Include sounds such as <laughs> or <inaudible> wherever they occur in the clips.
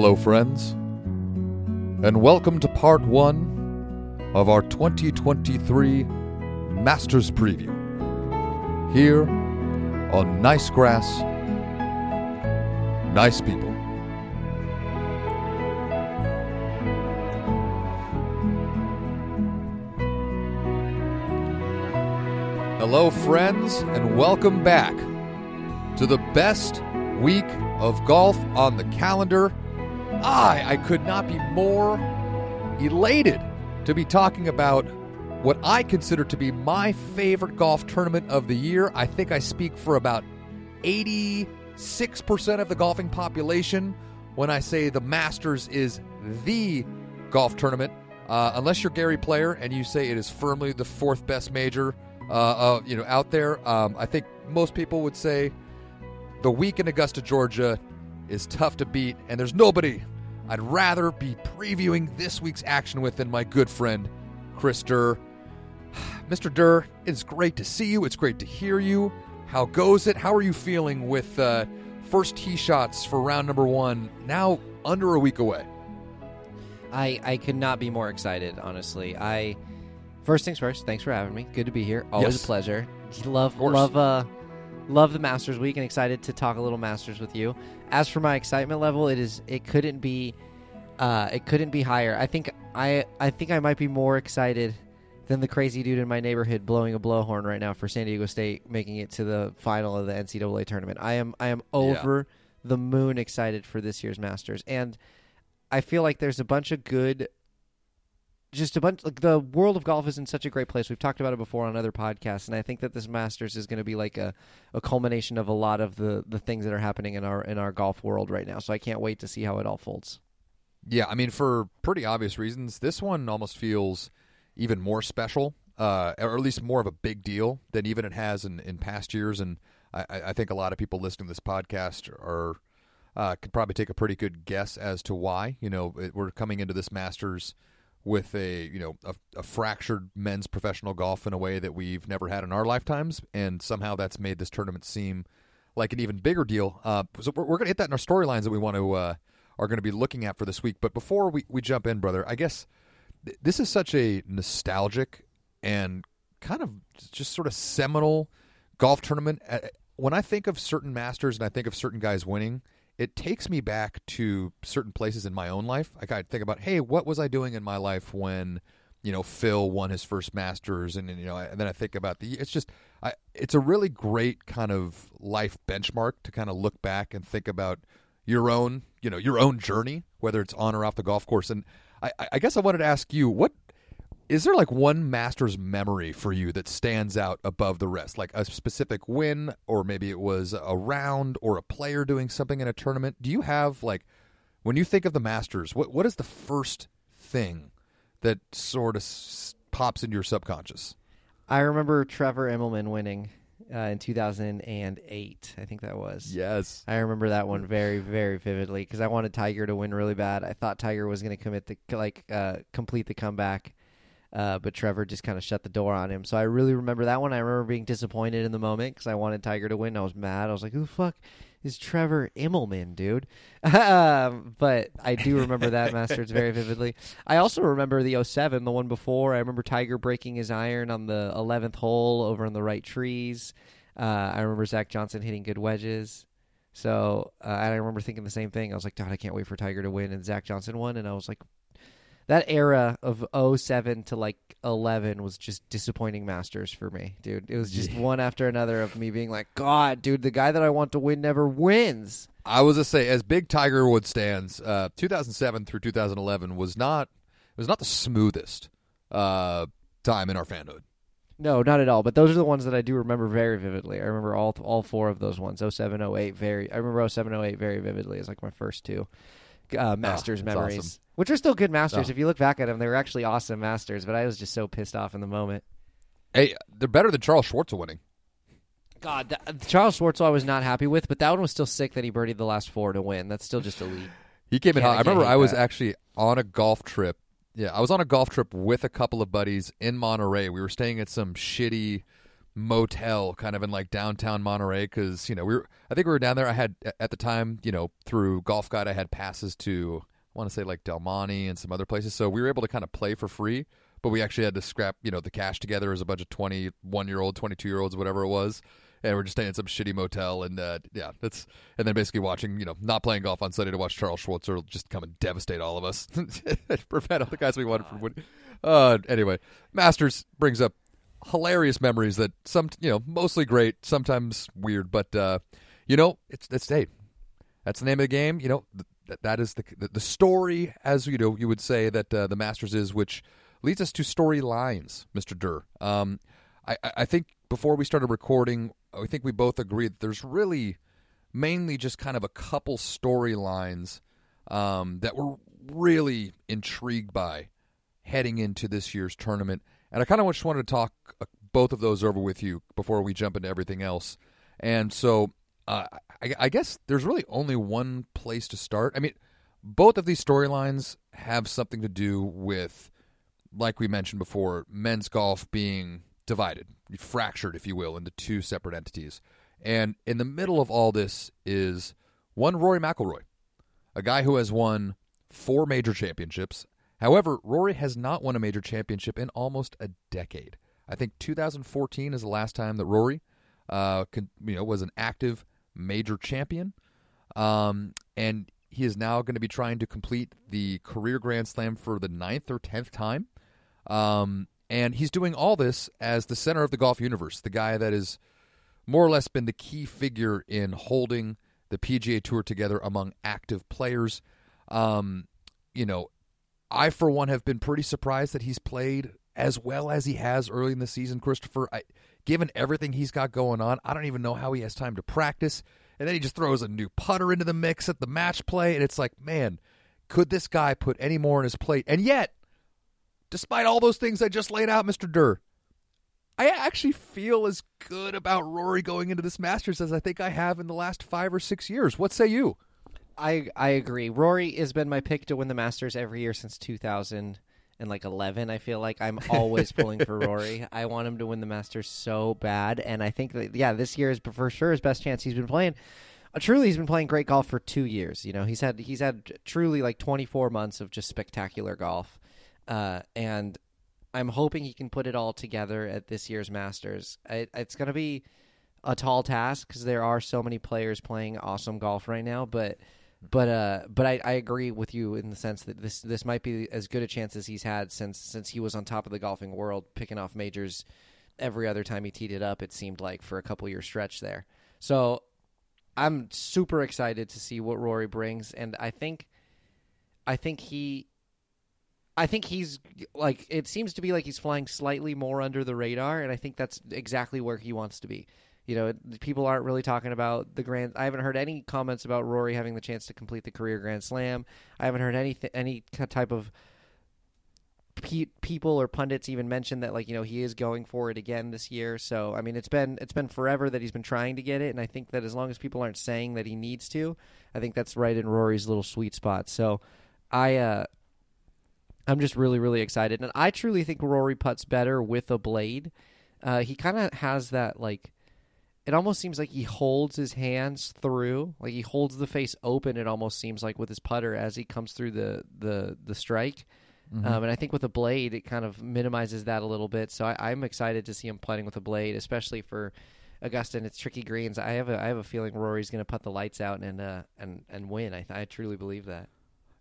Hello, friends, and welcome to part one of our 2023 Masters Preview here on Nice Grass, Nice People. Hello, friends, and welcome back to the best week of golf on the calendar. I, I could not be more elated to be talking about what I consider to be my favorite golf tournament of the year. I think I speak for about 86% of the golfing population when I say the Masters is the golf tournament. Uh, unless you're Gary Player and you say it is firmly the fourth best major, uh, uh, you know, out there, um, I think most people would say the week in Augusta, Georgia is tough to beat, and there's nobody I'd rather be previewing this week's action with than my good friend, Chris Derr. <sighs> Mr. Derr, it's great to see you. It's great to hear you. How goes it? How are you feeling with uh, first tee shots for round number one now under a week away? I I could not be more excited, honestly. I first things first, thanks for having me. Good to be here. Always Yes. a pleasure. Love love uh love the Masters week and excited to talk a little Masters with you. As for my excitement level, it is it couldn't be uh it couldn't be higher. I think I I think I might be more excited than the crazy dude in my neighborhood blowing a blowhorn right now for San Diego State making it to the final of the NCAA tournament. I am I am over the moon excited for this year's Masters and I feel like there's a bunch of good just a bunch like the world of golf is in such a great place. We've talked about it before on other podcasts, and I think that this Masters is going to be like a, a culmination of a lot of the, the things that are happening in our in our golf world right now. So I can't wait to see how it all folds. Yeah, I mean, for pretty obvious reasons, this one almost feels even more special, uh, or at least more of a big deal than even it has in, in past years. And I, I think a lot of people listening to this podcast are uh, could probably take a pretty good guess as to why. You know, it, we're coming into this Masters with a you know a, a fractured men's professional golf in a way that we've never had in our lifetimes, and somehow that's made this tournament seem like an even bigger deal. Uh, so we're, we're going to hit that in our storylines that we want to uh, are going to be looking at for this week. But before we, we jump in, brother, I guess th- this is such a nostalgic and kind of just sort of seminal golf tournament. When I think of certain Masters and I think of certain guys winning, it takes me back to certain places in my own life. Like I think about, hey, what was I doing in my life when you know Phil won his first Masters, and, and you know, and then I think about the. It's just, I, it's a really great kind of life benchmark to kind of look back and think about your own, you know, your own journey, whether it's on or off the golf course. And I, I guess I wanted to ask you, what is there like one Masters memory for you that stands out above the rest, like a specific win, or maybe it was a round or a player doing something in a tournament? Do you have like when you think of the Masters, what what is the first thing that sort of s- pops into your subconscious? I remember Trevor Immelman winning uh, in 2008. I think that was. Yes. I remember that one very, very vividly because I wanted Tiger to win really bad. I thought Tiger was going to commit the like uh, complete the comeback, uh, but Trevor just kind of shut the door on him. So I really remember that one. I remember being disappointed in the moment because I wanted Tiger to win. I was mad. I was like, "Who the fuck is Trevor Immelman, dude?" <laughs> um, but I do remember that Masters very vividly. I also remember the 07, the one before. I remember Tiger breaking his iron on the 11th hole over in the right trees. Uh, I remember Zach Johnson hitting good wedges. So uh, I remember thinking the same thing. I was like, God, I can't wait for Tiger to win. And Zach Johnson won. And I was like, that era of 07 to like 11 was just disappointing Masters for me, dude. It was just one after another of me being like, God, dude, the guy that I want to win never wins. I was to say, as big Tiger Woods stands, uh, 2007 through 2011 was not it was not the smoothest uh, time in our fanhood. No, not at all. But those are the ones that I do remember very vividly. I remember all all four of those ones. 07, 08, very. I remember 07, 08 very vividly as like my first two uh, Masters Oh, memories, awesome. Which are still good Masters. Oh. If you look back at them, they were actually awesome Masters. But I was just so pissed off in the moment. Hey, they're better than Charles Schwartzel winning. God, that, Charles Schwartzel I was not happy with, but that one was still sick that he birdied the last four to win. That's still just elite. He came in hot. I I remember I was that. actually on a golf trip. Yeah, I was on a golf trip with a couple of buddies in Monterey. We were staying at some shitty motel kind of in like downtown Monterey because you know we were I think we were down there. I had at the time you know through Golf Guide I had passes to want to say like Del Monte and some other places, so we were able to kind of play for free. But we actually had to scrap you know the cash together as a bunch of twenty one year old, twenty two year olds, whatever it was. And we're just staying in some shitty motel, and uh, yeah, that's and then basically watching, you know, not playing golf on Sunday to watch Charles Schwartzel just come and devastate all of us, <laughs> prevent all the guys we wanted from winning. Uh, anyway, Masters brings up hilarious memories that some you know mostly great, sometimes weird, but uh, you know it's it's hey, that's the name of the game. You know that that is the the story, as you know you would say that uh, the Masters is, which leads us to storylines, Mister Derr. Um, I I think before we started recording, I think we both agreed that there's really mainly just kind of a couple storylines um, that we're really intrigued by heading into this year's tournament. And I kind of just wanted to talk uh, both of those over with you before we jump into everything else. And so uh, I, I guess there's really only one place to start. I mean, both of these storylines have something to do with, like we mentioned before, men's golf being divided, fractured, if you will, into two separate entities. And in the middle of all this is one Rory McIlroy, a guy who has won four major championships However, Rory has not won a major championship in almost a decade. I think 2014 is the last time that Rory, uh, con, you know, was an active major champion, um, and he is now going to be trying to complete the career Grand Slam for the ninth or tenth time. Um, and he's doing all this as the center of the golf universe, the guy that has more or less been the key figure in holding the PGA Tour together among active players. Um, you know, I, for one, have been pretty surprised that he's played as well as he has early in the season, Christopher. I, given everything he's got going on, I don't even know how he has time to practice. And then he just throws a new putter into the mix at the match play. And it's like, man, could this guy put any more on his plate? And yet, despite all those things I just laid out, Mr. Derr, I actually feel as good about Rory going into this Masters as I think I have in the last five or six years. What say you? I I agree. Rory has been my pick to win the Masters every year since 2000 and like 11 i feel like i'm <laughs> always pulling for rory. I want him to win the masters so bad and i think that yeah this year is for sure his best chance. He's been playing uh, truly he's been playing great golf for two years you know? He's had he's had truly like 24 months of just spectacular golf uh, and i'm hoping he can put it all together at this year's masters. It, it's going to be a tall task because there are so many players playing awesome golf right now but but uh, but I, I agree with you in the sense that this this might be as good a chance as he's had since since he was on top of the golfing world, picking off majors every other time he teed it up. It seemed like for a couple year stretch there. So I'm super excited to see what Rory brings, and I think I think he I think he's like it seems to be like he's flying slightly more under the radar, and I think that's exactly where he wants to be you know, people aren't really talking about the grand. I haven't heard any comments about Rory having the chance to complete the career Grand Slam. I haven't heard any any type of pe- people or pundits even mention that like you know he is going for it again this year. So I mean, it's been it's been forever that he's been trying to get it, and I think that as long as people aren't saying that he needs to, I think that's right in Rory's little sweet spot. So I. uh I'm just really, really excited, and I truly think Rory puts better with a blade. Uh, he kind of has that like it almost seems like he holds his hands through, like he holds the face open. It almost seems like with his putter as he comes through the the the strike. Mm-hmm. Um, and I think with a blade, it kind of minimizes that a little bit. So I, am excited to see him putting with a blade, especially for Augusta and its tricky greens. I have a I have a feeling Rory's going to put the lights out and uh, and and win. I I truly believe that.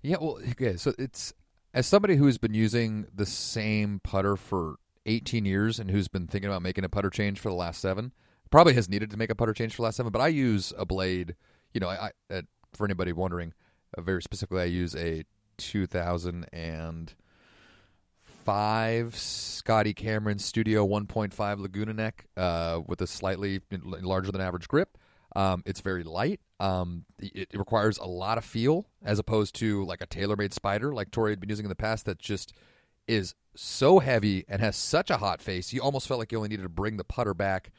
Yeah, well, okay. So it's as somebody who's been using the same putter for 18 years and who's been thinking about making a putter change for the last seven probably has needed to make a putter change for the last seven, but I use a blade. You know, I, I for anybody wondering, uh, very specifically, I use a 2005 Scotty Cameron Studio 1.5 Laguna neck uh, with a slightly larger than average grip. Um, it's very light. Um, it, it, requires a lot of feel as opposed to like a TaylorMade Spider, like Tori had been using in the past, that just is so heavy and has such a hot face. You almost felt like you only needed to bring the putter back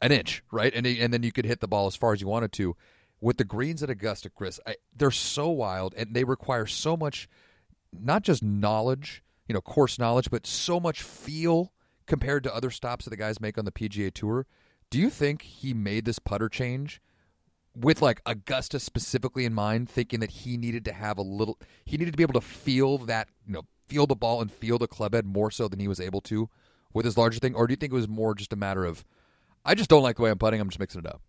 an inch, right? And and then you could hit the ball as far as you wanted to. With the greens at Augusta, Chris, I, they're so wild and they require so much, not just knowledge, you know, course knowledge, but so much feel, compared to other stops that the guys make on the PGA Tour. Do you think he made this putter change with like Augusta specifically in mind, thinking that he needed to have a little, he needed to be able to feel that, you know, feel the ball and feel the club head more so than he was able to with his larger thing, or do you think it was more just a matter of, I just don't like the way I'm putting, I'm just mixing it up.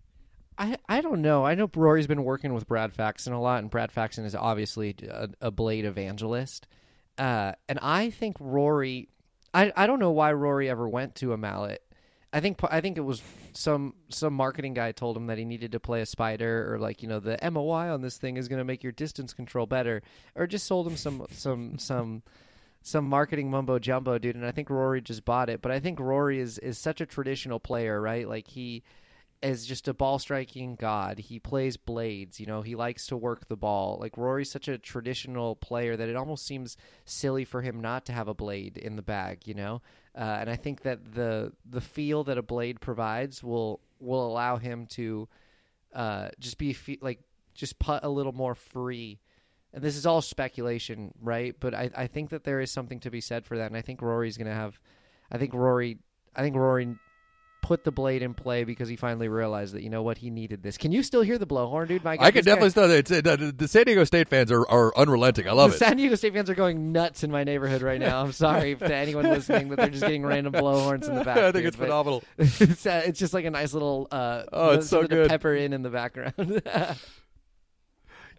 I, I don't know. I know Rory's been working with Brad Faxon a lot, and Brad Faxon is obviously a, a blade evangelist. Uh, and I think Rory, I, I don't know why Rory ever went to a mallet. I think I think it was some some marketing guy told him that he needed to play a spider or like you know the MOI on this thing is going to make your distance control better, or just sold him some some some some marketing mumbo jumbo, dude. And I think Rory just bought it. But I think Rory is is such a traditional player, right? Like he is just a ball striking god. He plays blades, you know, he likes to work the ball. Like Rory's such a traditional player that it almost seems silly for him not to have a blade in the bag, you know? Uh, and I think that the the feel that a blade provides will will allow him to uh, just be fe- like just put a little more free. And this is all speculation, right? But I, I think that there is something to be said for that, and I think Rory's going to have. I think Rory. I think Rory put the blade in play because he finally realized that you know what he needed this. Can you still hear the blowhorn, dude? My God, I can definitely still. It's, it, the, the San Diego State fans are, are unrelenting. I love the it. San Diego State fans are going nuts in my neighborhood right now. I'm sorry <laughs> to anyone listening that they're just getting random blowhorns in the back. <laughs> I think dude, it's phenomenal. <laughs> It's, uh, it's just like a nice little. Uh, Oh, it's so good. Pepper in in the background.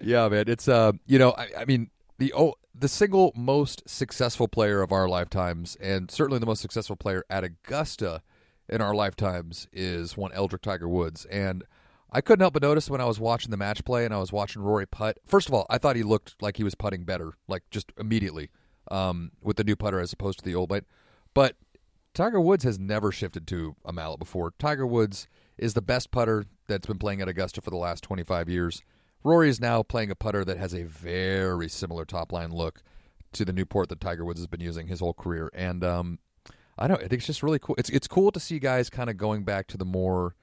Yeah, man. It's uh, you know, I, I mean, the oh, the single most successful player of our lifetimes, and certainly the most successful player at Augusta in our lifetimes, is one Eldrick Tiger Woods. And I couldn't help but notice when I was watching the match play and I was watching Rory putt. First of all, I thought he looked like he was putting better, like just immediately, um, with the new putter as opposed to the old blade. But Tiger Woods has never shifted to a mallet before. Tiger Woods is the best putter that's been playing at Augusta for the last 25 years. Rory is now playing a putter that has a very similar top line look to the Newport that Tiger Woods has been using his whole career. And um, I don't I think it's just really cool. It's it's cool to see guys kind of going back to the more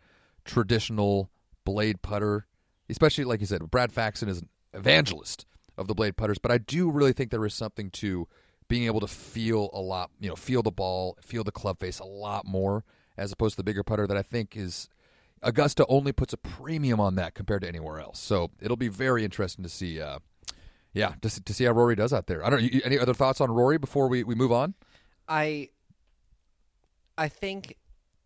traditional blade putter, especially like you said, Brad Faxon is an evangelist of the blade putters, but I do really think there is something to being able to feel a lot, you know, feel the ball, feel the club face a lot more as opposed to the bigger putter that I think is Augusta only puts a premium on that compared to anywhere else. So it'll be very interesting to see. Uh, yeah, to, to see how Rory does out there. I don't. you- Any other thoughts on Rory before we, we move on? I I think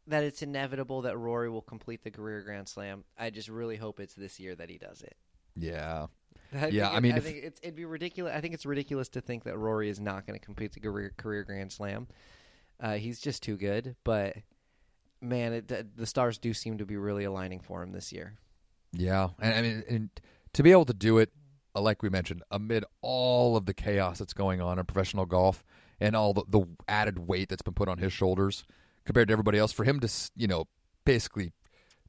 that it's inevitable that Rory will complete the career Grand Slam. I just really hope it's this year that he does it. Yeah, <laughs> I Yeah, I mean, I if- think it's, it'd be ridiculous. I think it's ridiculous to think that Rory is not going to complete the career career Grand Slam. Uh, he's just too good. But man, it, the- stars do seem to be really aligning for him this year. yeah, and I mean, and to be able to do it, uh, like we mentioned, amid all of the chaos that's going on in professional golf and all the, the added weight that's been put on his shoulders compared to everybody else, for him to you know basically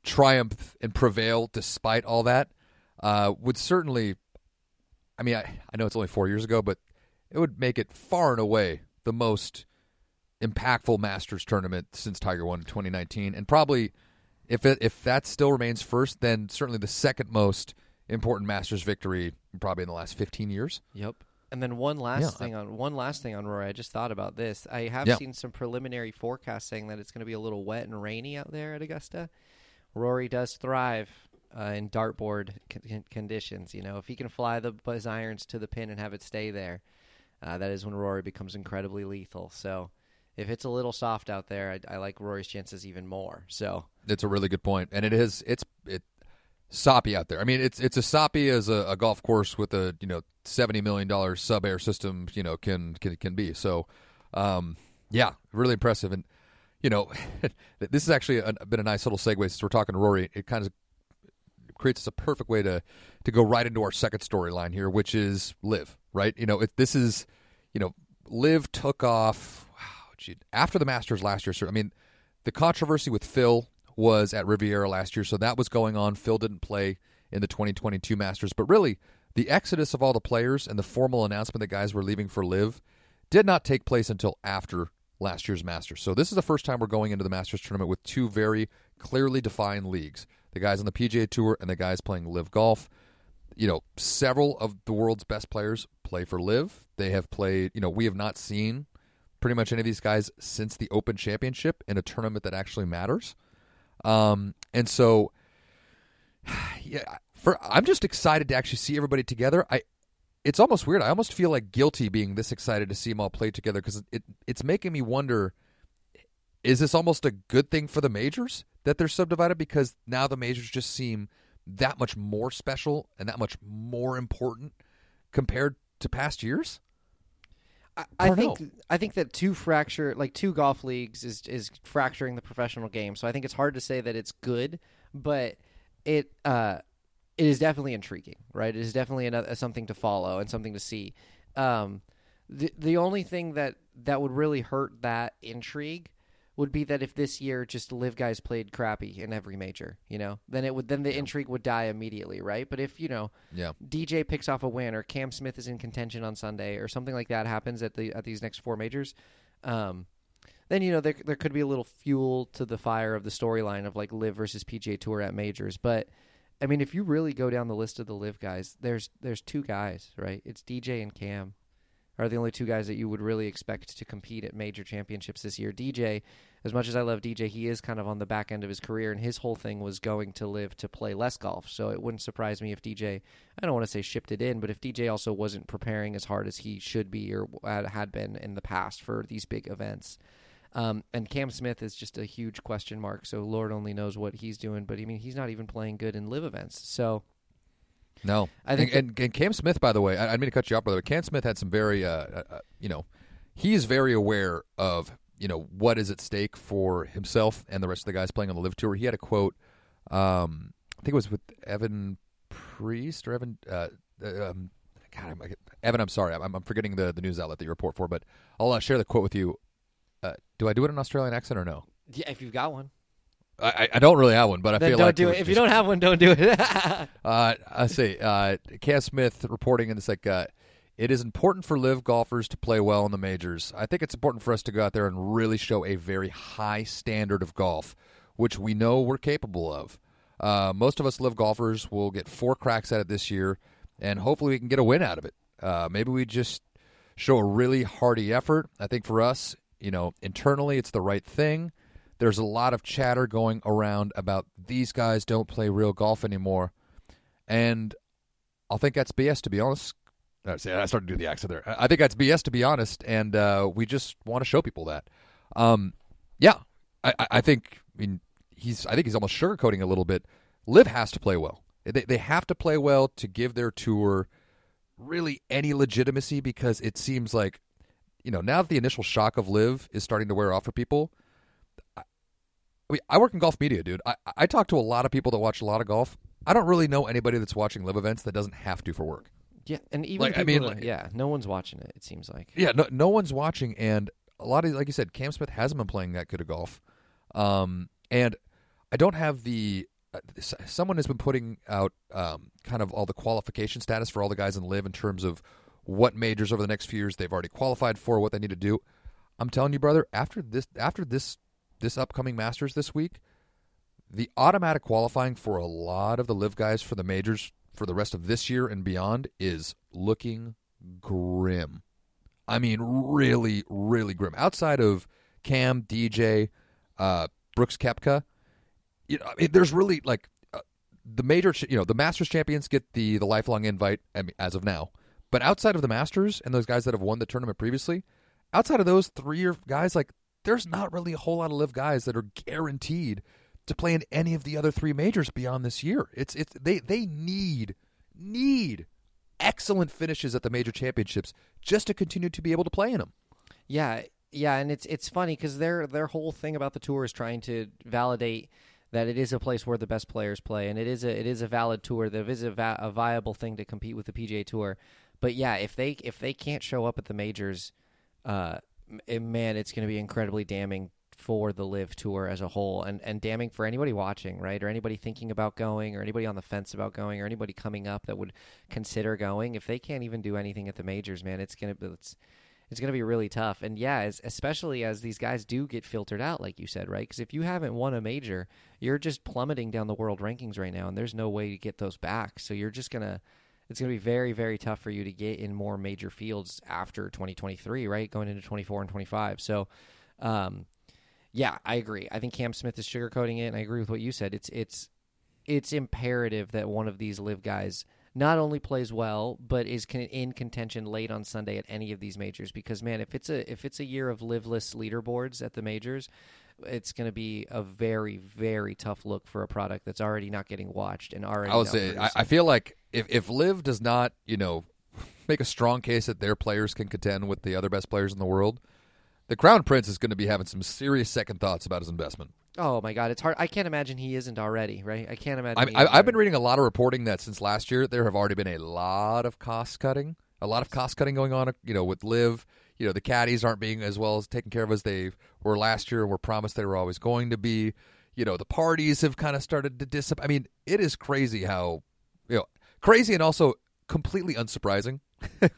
triumph and prevail despite all that uh, would certainly. I mean, I, I know it's only four years ago, but it would make it far and away the most impactful Masters tournament since Tiger won in 2019, and probably if it, if that still remains first, then certainly the second most important Masters victory probably in the last 15 years. Yep. And then one last Yeah, thing on one last thing on Rory. I just thought about this. I have Yeah. seen some preliminary forecasts saying that it's going to be a little wet and rainy out there at Augusta. Rory does thrive uh, in dartboard con- con- conditions. You know, if he can fly the buzz irons to the pin and have it stay there, uh, that is when Rory becomes incredibly lethal. So, if it's a little soft out there, I, I like Rory's chances even more. So, It's a really good point. and it is it's it soppy out there. I mean, it's it's as soppy as a, a golf course with a you know seventy million dollars SubAir system you know can can can be. So, um, yeah, really impressive. And you know, <laughs> this is actually a, been a nice little segue since we're talking to Rory. It kind of creates us a perfect way to to go right into our second storyline here, which is LIV. Right? You know, it, this is you know, LIV took off. Gee, after the Masters last year. So I mean, the controversy with Phil was at Riviera last year, so that was going on. Phil didn't play in the 2022 Masters, but really, the exodus of all the players and the formal announcement that guys were leaving for LIV did not take place until after last year's Masters. So this is the first time we're going into the Masters tournament with two very clearly defined leagues: the guys on the PGA Tour and the guys playing LIV Golf. You know, several of the world's best players play for LIV. They have played. You know, we have not seen pretty much any of these guys since the Open Championship in a tournament that actually matters. Um, and so, <sighs> yeah, for I'm just excited to actually see everybody together. I it's almost weird. I almost feel like guilty being this excited to see them all play together because it it's making me wonder: is this almost a good thing for the majors that they're subdivided? Because now the majors just seem that much more special and that much more important compared to past years. I, I think. I think that two fracture like two golf leagues is is fracturing the professional game. So I think it's hard to say that it's good, but it uh it is definitely intriguing, right? It is definitely another something to follow and something to see. Um, the the only thing that that would really hurt that intrigue would be that if this year just live guys played crappy in every major, you know, then it would then the intrigue would die immediately, right? But if you know Yeah, DJ picks off a win, or Cam Smith is in contention on Sunday, or something like that happens at the at these next four majors, um, then you know there there could be a little fuel to the fire of the storyline of like LIV versus PGA Tour at majors. But I mean, if you really go down the list of the LIV guys, there's there's two guys, right? It's DJ and Cam are the only two guys that you would really expect to compete at major championships this year. DJ, as much as I love DJ, he is kind of on the back end of his career, and his whole thing was going to LIV to play less golf. So it wouldn't surprise me if DJ, I don't want to say shipped it in, but if DJ also wasn't preparing as hard as he should be or had been in the past for these big events. Um, and Cam Smith is just a huge question mark. So Lord only knows what he's doing, but I mean, he's not even playing good in LIV events. So no. I think and, and, and Cam Smith, by the way, I, I mean to cut you off, brother. But Cam Smith had some very, uh, uh, uh, you know, he is very aware of you know what is at stake for himself and the rest of the guys playing on the LIV Tour. He had a quote, um, I think it was with Evin Priest or Evan. Uh, uh, um, God, I'm, Evan, I'm sorry, I'm, I'm forgetting the, the news outlet that you report for, but I'll uh, share the quote with you. Uh, do I do it in Australian accent or no? yeah, if you've got one, I, I- don't really have one, but I then feel don't like do it. If you don't have one, don't do it. <laughs> Uh, I see. Uh, Cam Smith reporting in this like, uh, it is important for LIV golfers to play well in the majors. I think it's important for us to go out there and really show a very high standard of golf, which we know we're capable of. Uh, most of us LIV golfers will get four cracks at it this year, and hopefully we can get a win out of it. Uh, maybe we just show a really hearty effort. I think for us, you know, internally it's the right thing. There's a lot of chatter going around about these guys don't play real golf anymore. And I think that's BS, to be honest. Uh, I started to do the accent there. I think that's BS, to be honest. And uh, we just want to show people that. Um, yeah, I, I- think. I mean, he's. I think he's almost sugarcoating a little bit. Liv has to play well. They, they have to play well to give their tour really any legitimacy because it seems like, you know, now that the initial shock of LIV is starting to wear off for people. I, I mean, I work in golf media, dude. I, I talk to a lot of people that watch a lot of golf. I don't really know anybody that's watching LIV events that doesn't have to for work. yeah, and even Like, I mean, like- yeah, no one's watching it. It seems like. Yeah, no, no one's watching, and a lot of like you said, Cam Smith hasn't been playing that good of golf, um, and I don't have the. Uh, someone has been putting out um, kind of all the qualification status for all the guys in LIV in terms of what majors over the next few years they've already qualified for, what they need to do. I'm telling you, brother, after this, after this, this upcoming Masters this week, the automatic qualifying for a lot of the LIV guys for the majors for the rest of this year and beyond is looking grim. I mean, really, really grim. Outside of Cam, DJ, uh, Brooks Koepka, you know, I mean, there's really like uh, the major, ch- you know, the Masters champions get the the lifelong invite I mean, as of now. But outside of the Masters and those guys that have won the tournament previously, outside of those three year guys, like there's not really a whole lot of LIV guys that are guaranteed to play in any of the other three majors beyond this year. It's it's they they need need excellent finishes at the major championships just to continue to be able to play in them. Yeah, yeah, and it's it's funny because their their whole thing about the tour is trying to validate that it is a place where the best players play, and it is a it is a valid tour. That is a, va- a viable thing to compete with the PGA Tour. But yeah, if they if they can't show up at the majors, uh, Eh, man, it's going to be incredibly damning for the LIV tour as a whole and, and damning for anybody watching right or anybody thinking about going or anybody on the fence about going or anybody coming up that would consider going if they can't even do anything at the majors man it's gonna it's it's going to be really tough. And yeah, as, especially as these guys do get filtered out, like you said, right? Because if you haven't won a major, you're just plummeting down the world rankings right now, and there's no way to get those back. So you're just going to, it's going to be very very tough for you to get in more major fields after 2023, right? Going into 24 and 25. So, um, yeah, I agree. I think Cam Smith is sugarcoating it, and I agree with what you said. It's it's it's imperative that one of these LIV guys not only plays well but is in contention late on Sunday at any of these majors because man if it's a if it's a year of liveless leaderboards at the majors it's going to be a very very tough look for a product that's already not getting watched and already I would say I. I feel like if if LIV does not, you know, <laughs> make a strong case that their players can contend with the other best players in the world, the Crown Prince is going to be having some serious second thoughts about his investment. oh my god it's hard I can't imagine he isn't already right I can't imagine I, I've been reading a lot of reporting that since last year there have already been a lot of cost cutting, a lot of cost cutting going on. You know, with LIV, you know, the caddies aren't being as well as taken care of as they were last year and were promised they were always going to be. You know, the parties have kind of started to dissipate. I mean, it is crazy how you know crazy and also completely unsurprising. <laughs> uh,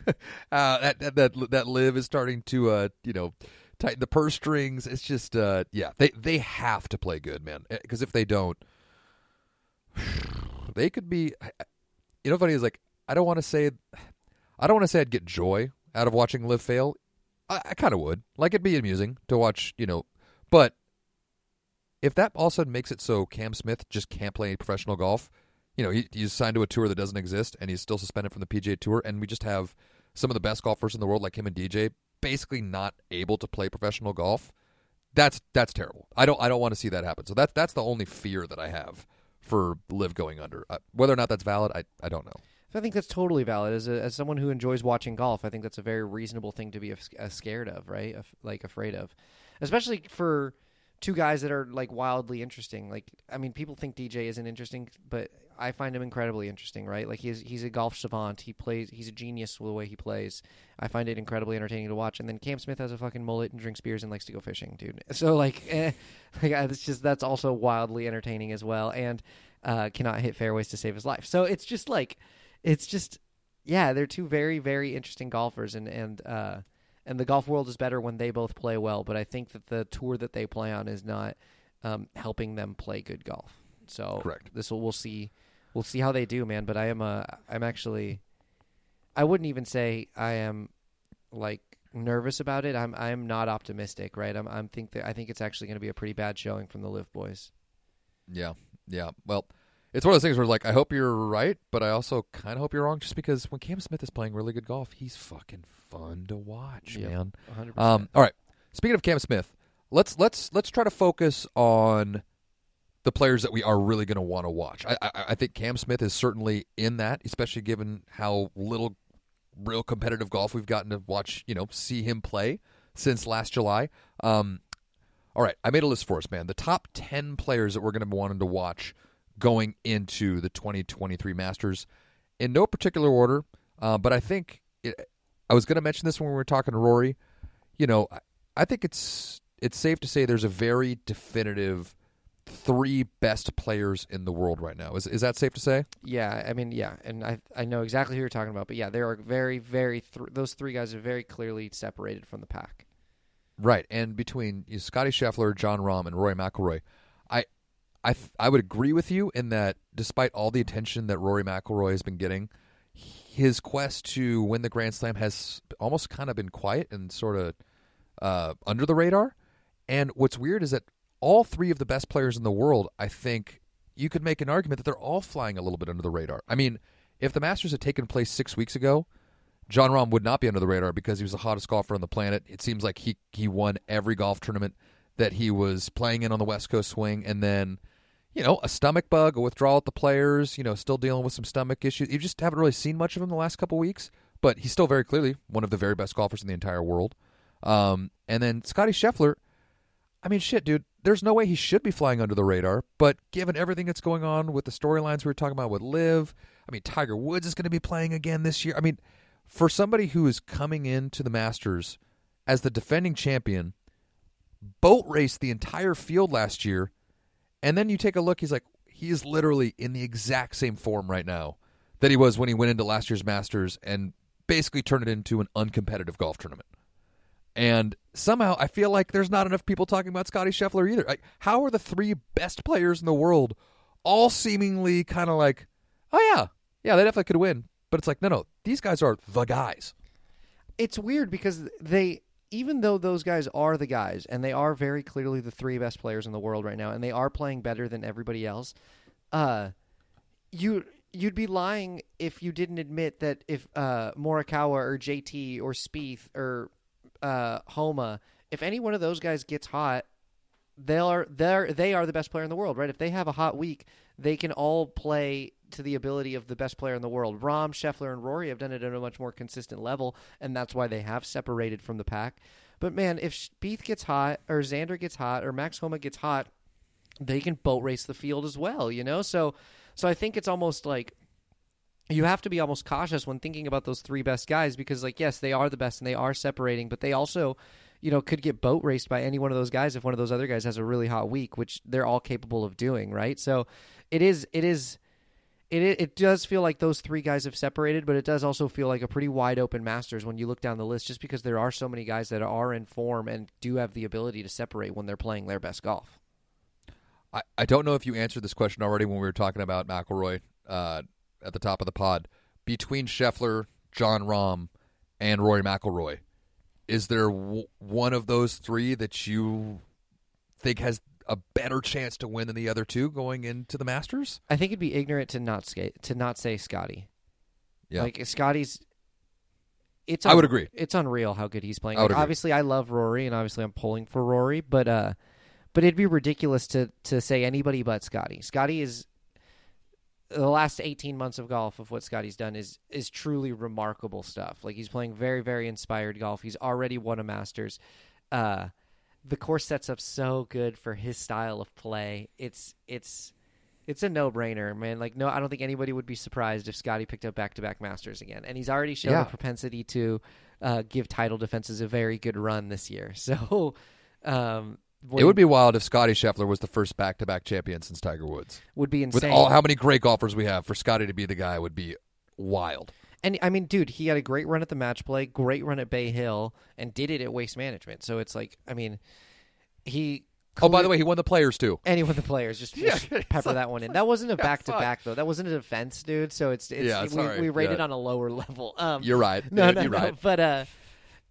that, that that that LIV is starting to uh, you know tighten the purse strings. It's just uh, yeah, they they have to play good, man, because if they don't <sighs> they could be you know funny is like i don't want to say i don't want to say i'd get joy out of watching LIV fail i, I kind of would like it'd be amusing to watch you know but if that all of a sudden makes it so cam smith just can't play professional golf you know he, he's signed to a tour that doesn't exist and he's still suspended from the pga tour and we just have some of the best golfers in the world like him and dj basically not able to play professional golf that's that's terrible i don't i don't want to see that happen so that's that's the only fear that i have for LIV going under. Uh, whether or not that's valid, I, I don't know. I think that's totally valid. As a, as someone who enjoys watching golf, I think that's a very reasonable thing to be uh, scared of, right? Like afraid of, especially for two guys that are like wildly interesting. Like, I mean, people think DJ isn't interesting, but I find him incredibly interesting, right? Like he's he's a golf savant. He plays. He's a genius with the way he plays. I find it incredibly entertaining to watch. And then Cam Smith has a fucking mullet and drinks beers and likes to go fishing, dude. <laughs> So like, eh, <laughs> like it's just that's also wildly entertaining as well, and uh, cannot hit fairways to save his life. So it's just like, it's just yeah, they're two very very interesting golfers, and and uh, and the golf world is better when they both play well. But I think that the tour that they play on is not um, helping them play good golf. So Correct. This will we'll see we'll see how they do, man. But I am uh, I'm actually I wouldn't even say I am like nervous about it. I'm I'm not optimistic, right? I'm I'm think that I think it's actually going to be a pretty bad showing from the LIV boys. Yeah, yeah. Well, it's one of those things where like I hope you're right, but I also kind of hope you're wrong, just because when Cam Smith is playing really good golf, he's fucking fun to watch, Yep. man. 100%. Um, all right. Speaking of Cam Smith, let's let's let's try to focus on the players that we are really going to want to watch. I, I I think Cam Smith is certainly in that, especially given how little real competitive golf we've gotten to watch. You know, see him play since last July. Um, all right, I made a list for us, man. The top ten players that we're going to be wanting to watch going into the 2023 Masters, in no particular order. Uh, but I think it, I was going to mention this when we were talking to Rory. You know, I, I think it's it's safe to say there's a very definitive three best players in the world right now. Is is that safe to say? Yeah, I mean, yeah, and I I know exactly who you're talking about, but yeah, there are very, very th- those three guys are very clearly separated from the pack. Right, and between you know, Scotty Scheffler, Jon Rahm, and Rory McIlroy, I, th- I would agree with you in that despite all the attention that Rory McIlroy has been getting, his quest to win the Grand Slam has almost kind of been quiet and sort of uh, under the radar. And what's weird is that all three of the best players in the world, I think you could make an argument that they're all flying a little bit under the radar. I mean, if the Masters had taken place six weeks ago, Jon Rahm would not be under the radar because he was the hottest golfer on the planet. It seems like he he won every golf tournament that he was playing in on the West Coast swing, and then you know a stomach bug, a withdrawal at the players, you know, still dealing with some stomach issues. You just haven't really seen much of him the last couple weeks, but he's still very clearly one of the very best golfers in the entire world. Um, and then Scotty Scheffler, I mean, shit, dude. There's no way he should be flying under the radar, but given everything that's going on with the storylines we were talking about with LIV, I mean, Tiger Woods is going to be playing again this year. I mean, for somebody who is coming into the Masters as the defending champion, boat raced the entire field last year, and then you take a look, he's like, he is literally in the exact same form right now that he was when he went into last year's Masters and basically turned it into an uncompetitive golf tournament. And somehow I feel like there's not enough people talking about Scotty Scheffler either. Like, how are the three best players in the world all seemingly kind of like, oh yeah, yeah, they definitely could win, but it's like no, no, these guys are the guys. it's weird because they even though those guys are the guys and they are very clearly the three best players in the world right now and they are playing better than everybody else uh you you'd be lying if you didn't admit that if uh Morikawa or JT or Spieth or uh Homa if any one of those guys gets hot they are they're they are the best player in the world, right? If they have a hot week, they can all play to the ability of the best player in the world. Rahm, Scheffler, and Rory have done it at a much more consistent level, and that's why they have separated from the pack. But man, if Spieth gets hot, or Xander gets hot, or Max Homa gets hot, they can boat race the field as well, you know. So, so I think it's almost like you have to be almost cautious when thinking about those three best guys because, like, yes, they are the best and they are separating, but they also you know, could get boat raced by any one of those guys if one of those other guys has a really hot week, which they're all capable of doing, right? So it is it is it it does feel like those three guys have separated, but it does also feel like a pretty wide open Masters when you look down the list, just because there are so many guys that are in form and do have the ability to separate when they're playing their best golf. I, I don't know if you answered this question already when we were talking about McIlroy uh, at the top of the pod. Between Scheffler, Jon Rahm, and Rory McIlroy, is there w- one of those three that you think has a better chance to win than the other two going into the Masters? I think it'd be ignorant to not skate to not say Scotty. Yeah. Like Scotty's it's I would agree. It's unreal how good he's playing. I Like, obviously I love Rory and obviously I'm pulling for Rory, but uh but it'd be ridiculous to to say anybody but Scotty. Scotty is the last 18 months of golf of what Scotty's done is is truly remarkable stuff. Like he's playing very very inspired golf. He's already won a Masters. Uh the course sets up so good for his style of play. It's it's it's a no brainer, man. Like no, I don't think anybody would be surprised if Scotty picked up back to back Masters again. And he's already shown Yeah. a propensity to uh, give title defenses a very good run this year. <laughs> So um, It would be wild if Scotty Scheffler was the first back-to-back champion since Tiger Woods. would be insane. With all how many great golfers we have, for Scotty to be the guy would be wild. And I mean, dude, he had a great run at the match play, great run at Bay Hill, and did it at Waste Management. So it's like, I mean, he. Oh, by the way, he won the Players too. any one of the players just, <laughs> Yeah, just pepper that one in. That wasn't a back to back though. That wasn't a defense, dude. So it's, it's Yeah, we, right. we rated Yeah. on a lower level. Um, You're right. no, no, you're no. right. But uh,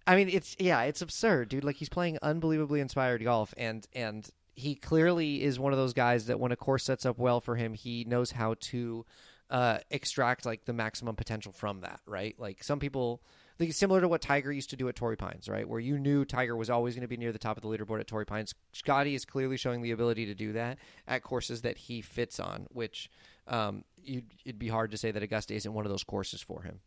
I mean, it's yeah, it's absurd, dude. Like he's playing unbelievably inspired golf, and and he clearly is one of those guys that when a course sets up well for him, he knows how to uh, extract like the maximum potential from that. Right? Like some people. Like similar to what Tiger used to do at Torrey Pines, right? Where you knew Tiger was always going to be near the top of the leaderboard at Torrey Pines. Scotty is clearly showing the ability to do that at courses that he fits on, which um, you'd, it'd be hard to say that Augusta isn't one of those courses for him.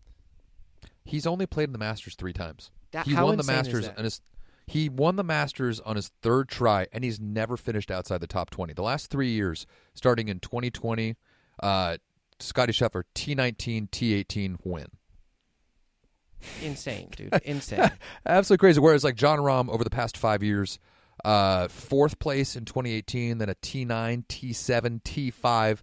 He's only played in the Masters three times. That- he won the Masters on his. He won the Masters on his third try, and he's never finished outside the top twenty. The last three years, starting in 2020, uh, Scotty Scheffler T19, T18 win. Insane, dude. <laughs> Insane. Absolutely crazy. Whereas like Jon Rahm over the past five years, uh, fourth place in 2018, then a T9, T7, T5,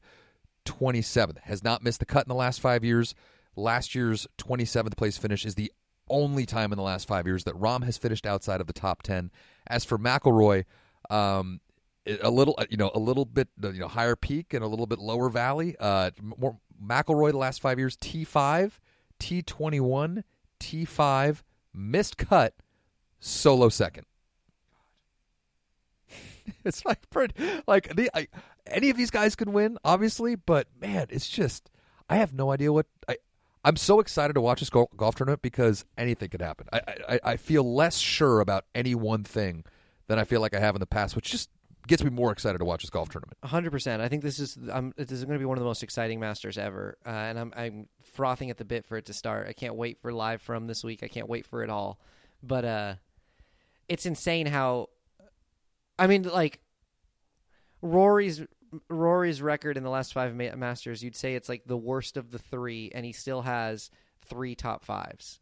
27th. Has not missed the cut in the last five years. Last year's 27th place finish is the only time in the last five years that Rahm has finished outside of the top 10. As for McIlroy, um, a little, you know, a little bit, you know, higher peak and a little bit lower valley. Uh, more McIlroy the last five years: T5, T21, T5, missed cut, solo second. <laughs> it's like like the I, any of these guys could win, obviously, but man, it's just I have no idea what I. I'm so excited to watch this golf tournament because anything could happen. I, I I feel less sure about any one thing than I feel like I have in the past, which just gets me more excited to watch this golf tournament. hundred percent. I think this is um, this is going to be one of the most exciting Masters ever, uh, and I'm I'm frothing at the bit for it to start. I can't wait for live from this week. I can't wait for it all. But uh, it's insane how, I mean, like Rory's Rory's record in the last five ma- Masters. You'd say it's like the worst of the three, and he still has three top fives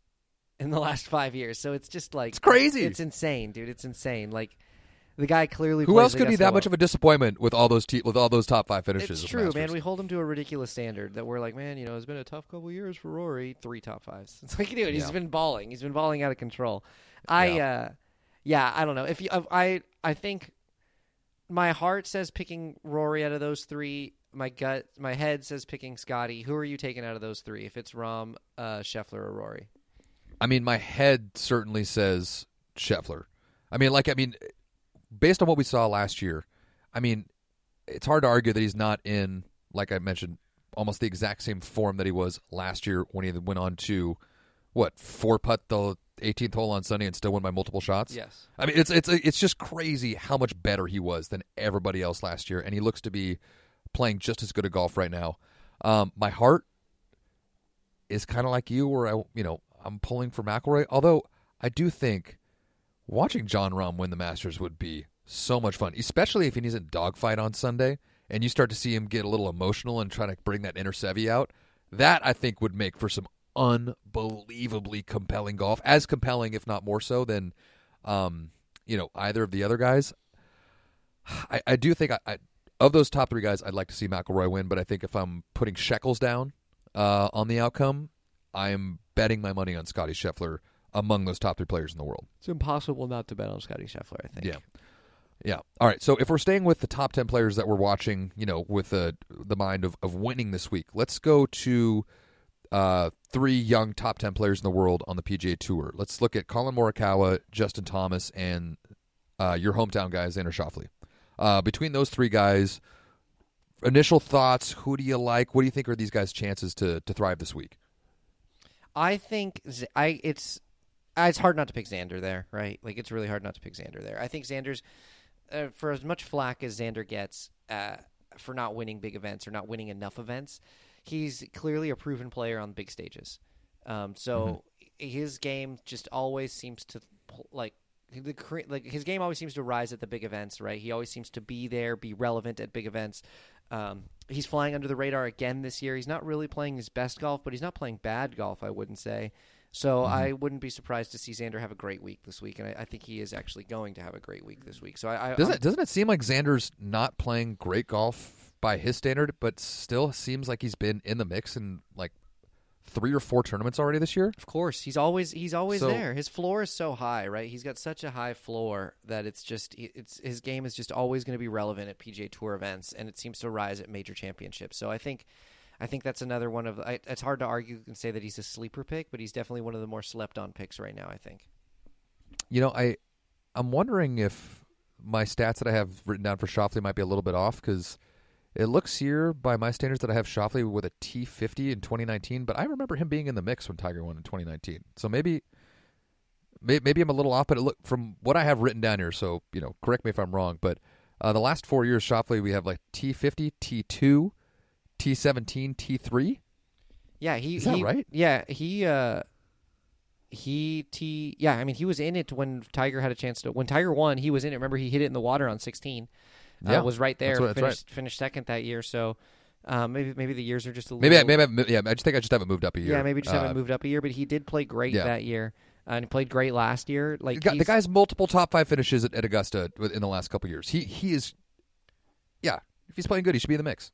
in the last five years. So it's just like It's crazy. It's insane, dude. It's insane. Like. The guy clearly. Who else could be that well. much of a disappointment with all those te- with all those top five finishes? It's true, man. We hold him to a ridiculous standard that we're like, man, you know, it's been a tough couple years for Rory. Three top fives. <laughs> It's like, dude, he's Yeah. been balling. He's been balling out of control. I, Yeah. uh, yeah, I don't know. If you, I, I think my heart says picking Rory out of those three. my gut, my head says picking Scotty. Who are you taking out of those three? If it's Rahm, uh, Scheffler, or Rory? I mean, my head certainly says Scheffler. I mean, like, I mean, based on what we saw last year, I mean, it's hard to argue that he's not in, like I mentioned, almost the exact same form that he was last year when he went on to what four putt the 18th hole on Sunday and still win by multiple shots. Yes. I mean, it's it's it's just crazy how much better he was than everybody else last year, and he looks to be playing just as good a golf right now. Um, my heart is kind of like you, where I you know I'm pulling for McIlroy, although I do think watching Jon Rahm win the Masters would be so much fun, especially if he's in dogfight on Sunday and you start to see him get a little emotional and trying to bring that inner Seve out. That I think would make for some unbelievably compelling golf, as compelling, if not more so, than um, you know either of the other guys. I, I do think I, I, of those top three guys, I'd like to see McIlroy win, but I think if I'm putting shekels down uh, on the outcome, I'm betting my money on Scottie Scheffler among those top three players in the world. It's impossible not to bet on Scottie Scheffler. I think. Yeah. Yeah. All right. So if we're staying with the top ten players that we're watching, you know, with the the mind of, of winning this week, let's go to uh, three young top ten players in the world on the PGA Tour. Let's look at Collin Morikawa, Justin Thomas, and uh, your hometown guy, Xander Schauffele. Uh, between those three guys, initial thoughts. Who do you like? What do you think are these guys' chances to to thrive this week? I think Z- I it's it's hard not to pick Xander there, right? Like it's really hard not to pick Xander there. I think Xander's uh, for as much flack as Xander gets uh, for not winning big events or not winning enough events, he's clearly a proven player on big stages. Um, so his game just always seems to like the like his game always seems to rise at the big events, right? He always seems to be there, be relevant at big events. Um, he's flying under the radar again this year. He's not really playing his best golf, but he's not playing bad golf. I wouldn't say. So mm-hmm. I wouldn't be surprised to see Xander have a great week this week, and I, I think he is actually going to have a great week this week. So I, I Doesn't it, doesn't it seem like Xander's not playing great golf by his standard, but still seems like he's been in the mix in like three or four tournaments already this year? Of course, he's always he's always So- there. His floor is so high, right? He's got such a high floor that it's just it's his game is just always going to be relevant at PGA Tour events, and it seems to rise at major championships. So I think. I think that's another one of. I, it's hard to argue and say that he's a sleeper pick, but he's definitely one of the more slept on picks right now. I think. You know, I I'm wondering if my stats that I have written down for Schauffele might be a little bit off because it looks here by my standards that I have Schauffele with a T50 in 2019, but I remember him being in the mix when Tiger won in 2019. So maybe may- maybe I'm a little off, but it look from what I have written down here. So you know, correct me if I'm wrong, but uh, the last four years, Schauffele we have like T50, T2, T17, T3. Yeah, he Is that he- right? Yeah, he uh he t yeah, I mean he was in it when Tiger had a chance to when Tiger won, he was in it. Remember he hit it in the water on 16. Yeah, uh, was right there, that's right, that's finished finished second that year, so um, maybe maybe the years are just a Maybe I, little maybe I, yeah, I just think I just haven't moved up a year. Yeah, maybe just haven't Uh, moved up a year, but he did play great yeah. that year. Uh, and he played great last year. Like the guy's multiple top five finishes at, at Augusta in the last couple years. He he is, yeah. If he's playing good, he should be in the mix.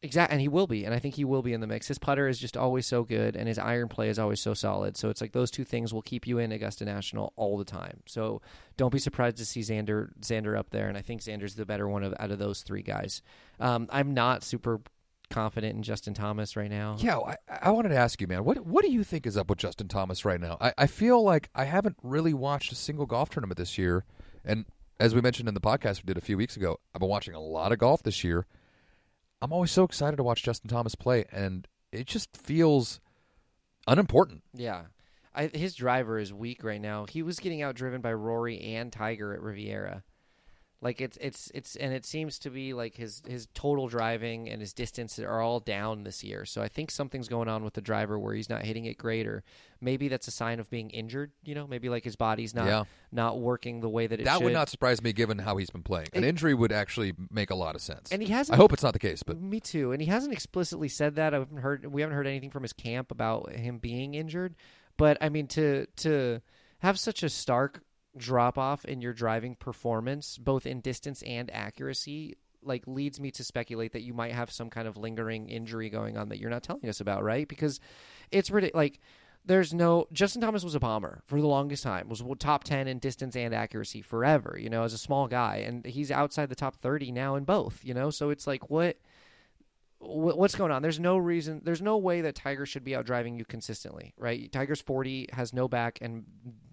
Exact, and he will be, and I think he will be in the mix. His putter is just always so good, and his iron play is always so solid. So it's like those two things will keep you in Augusta National all the time. So don't be surprised to see Xander Xander up there, and I think Xander's the better one of out of those three guys. Um, I'm not super confident in Justin Thomas right now. Yeah, I, I wanted to ask you, man. What what do you think is up with Justin Thomas right now? I, I feel like I haven't really watched a single golf tournament this year, and as we mentioned in the podcast we did a few weeks ago, I've been watching a lot of golf this year. I'm always so excited to watch Justin Thomas play, and it just feels unimportant. Yeah. I, his driver is weak right now. He was getting outdriven by Rory and Tiger at Riviera. Like it's it's it's and it seems to be like his his total driving and his distance are all down this year. So I think something's going on with the driver where he's not hitting it great or maybe that's a sign of being injured, you know, maybe like his body's not Yeah. not working the way that it that should. would not surprise me given how he's been playing. An injury would actually make a lot of sense. and he hasn't I hope it's not the case, but Me too. And he hasn't explicitly said that. I haven't heard. We haven't heard anything from his camp about him being injured. But I mean, to to have such a stark drop off in your driving performance, both in distance and accuracy, like leads me to speculate that you might have some kind of lingering injury going on that you're not telling us about, right? Because it's ridiculous. Like. There's no Justin Thomas was a bomber for the longest time. Was top ten in distance and accuracy forever. You know, as a small guy, and he's outside the top thirty now in both. You know, so it's like what what's going on? There's no reason. There's no way that Tiger should be out driving you consistently, right? Tiger's 40, has no back, and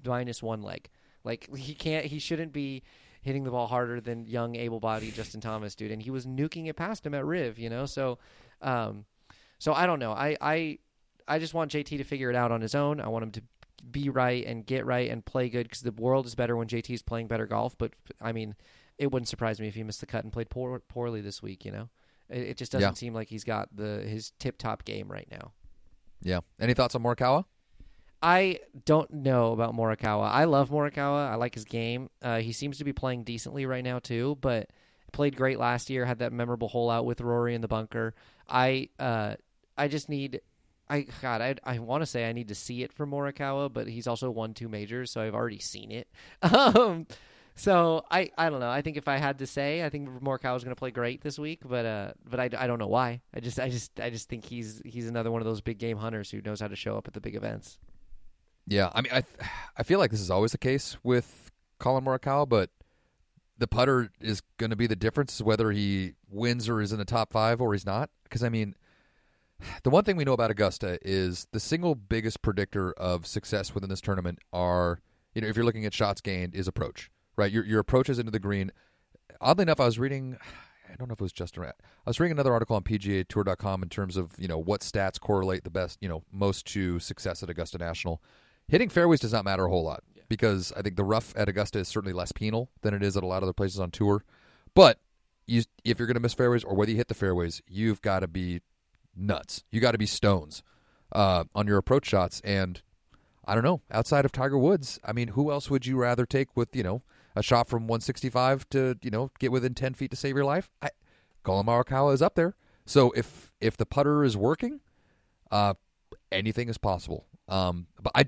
minus one leg. Like he can't. He shouldn't be hitting the ball harder than young, able-bodied <laughs> Justin Thomas, dude. And he was nuking it past him at Riv, you know. So, um, so I don't know. I I I just want JT to figure it out on his own. I want him to be right and get right and play good because the world is better when JT is playing better golf. But I mean, it wouldn't surprise me if he missed the cut and played poor, poorly this week. You know, it, it just doesn't Yeah. seem like he's got the his tip top game right now. Yeah. Any thoughts on Morikawa? I don't know about Morikawa. I love Morikawa. I like his game. Uh, he seems to be playing decently right now too, but played great last year. Had that memorable hole out with Rory in the bunker. I uh, I just need. I God, I I want to say I need to see it for Morikawa, but he's also won two majors, so I've already seen it. <laughs> Um, so I I don't know. I think if I had to say, I think Morikawa's going to play great this week, but uh, but I, I don't know why. I just I just I just think he's he's another one of those big game hunters who knows how to show up at the big events. Yeah, I mean, I I feel like this is always the case with Collin Morikawa, but the putter is going to be the difference whether he wins or is in the top five or he's not. Because I mean, the one thing we know about Augusta is the single biggest predictor of success within this tournament are you know if you're looking at shots gained is approach, right? Your your approaches into the green. Oddly enough, I was reading. I don't know if it was Justin. I was reading another article on PGA Tour.com in terms of you know what stats correlate the best, you know, most to success at Augusta National. Hitting fairways does not matter a whole lot because I think the rough at Augusta is certainly less penal than it is at a lot of other places on tour. But you, if you're going to miss fairways or whether you hit the fairways, you've got to be nuts. You got to be stones uh, on your approach shots. And I don't know, outside of Tiger Woods, I mean, who else would you rather take with you know a shot from 165 to you know get within 10 feet to save your life? I, Collin Morikawa is up there. So if if the putter is working, uh, anything is possible. Um, but I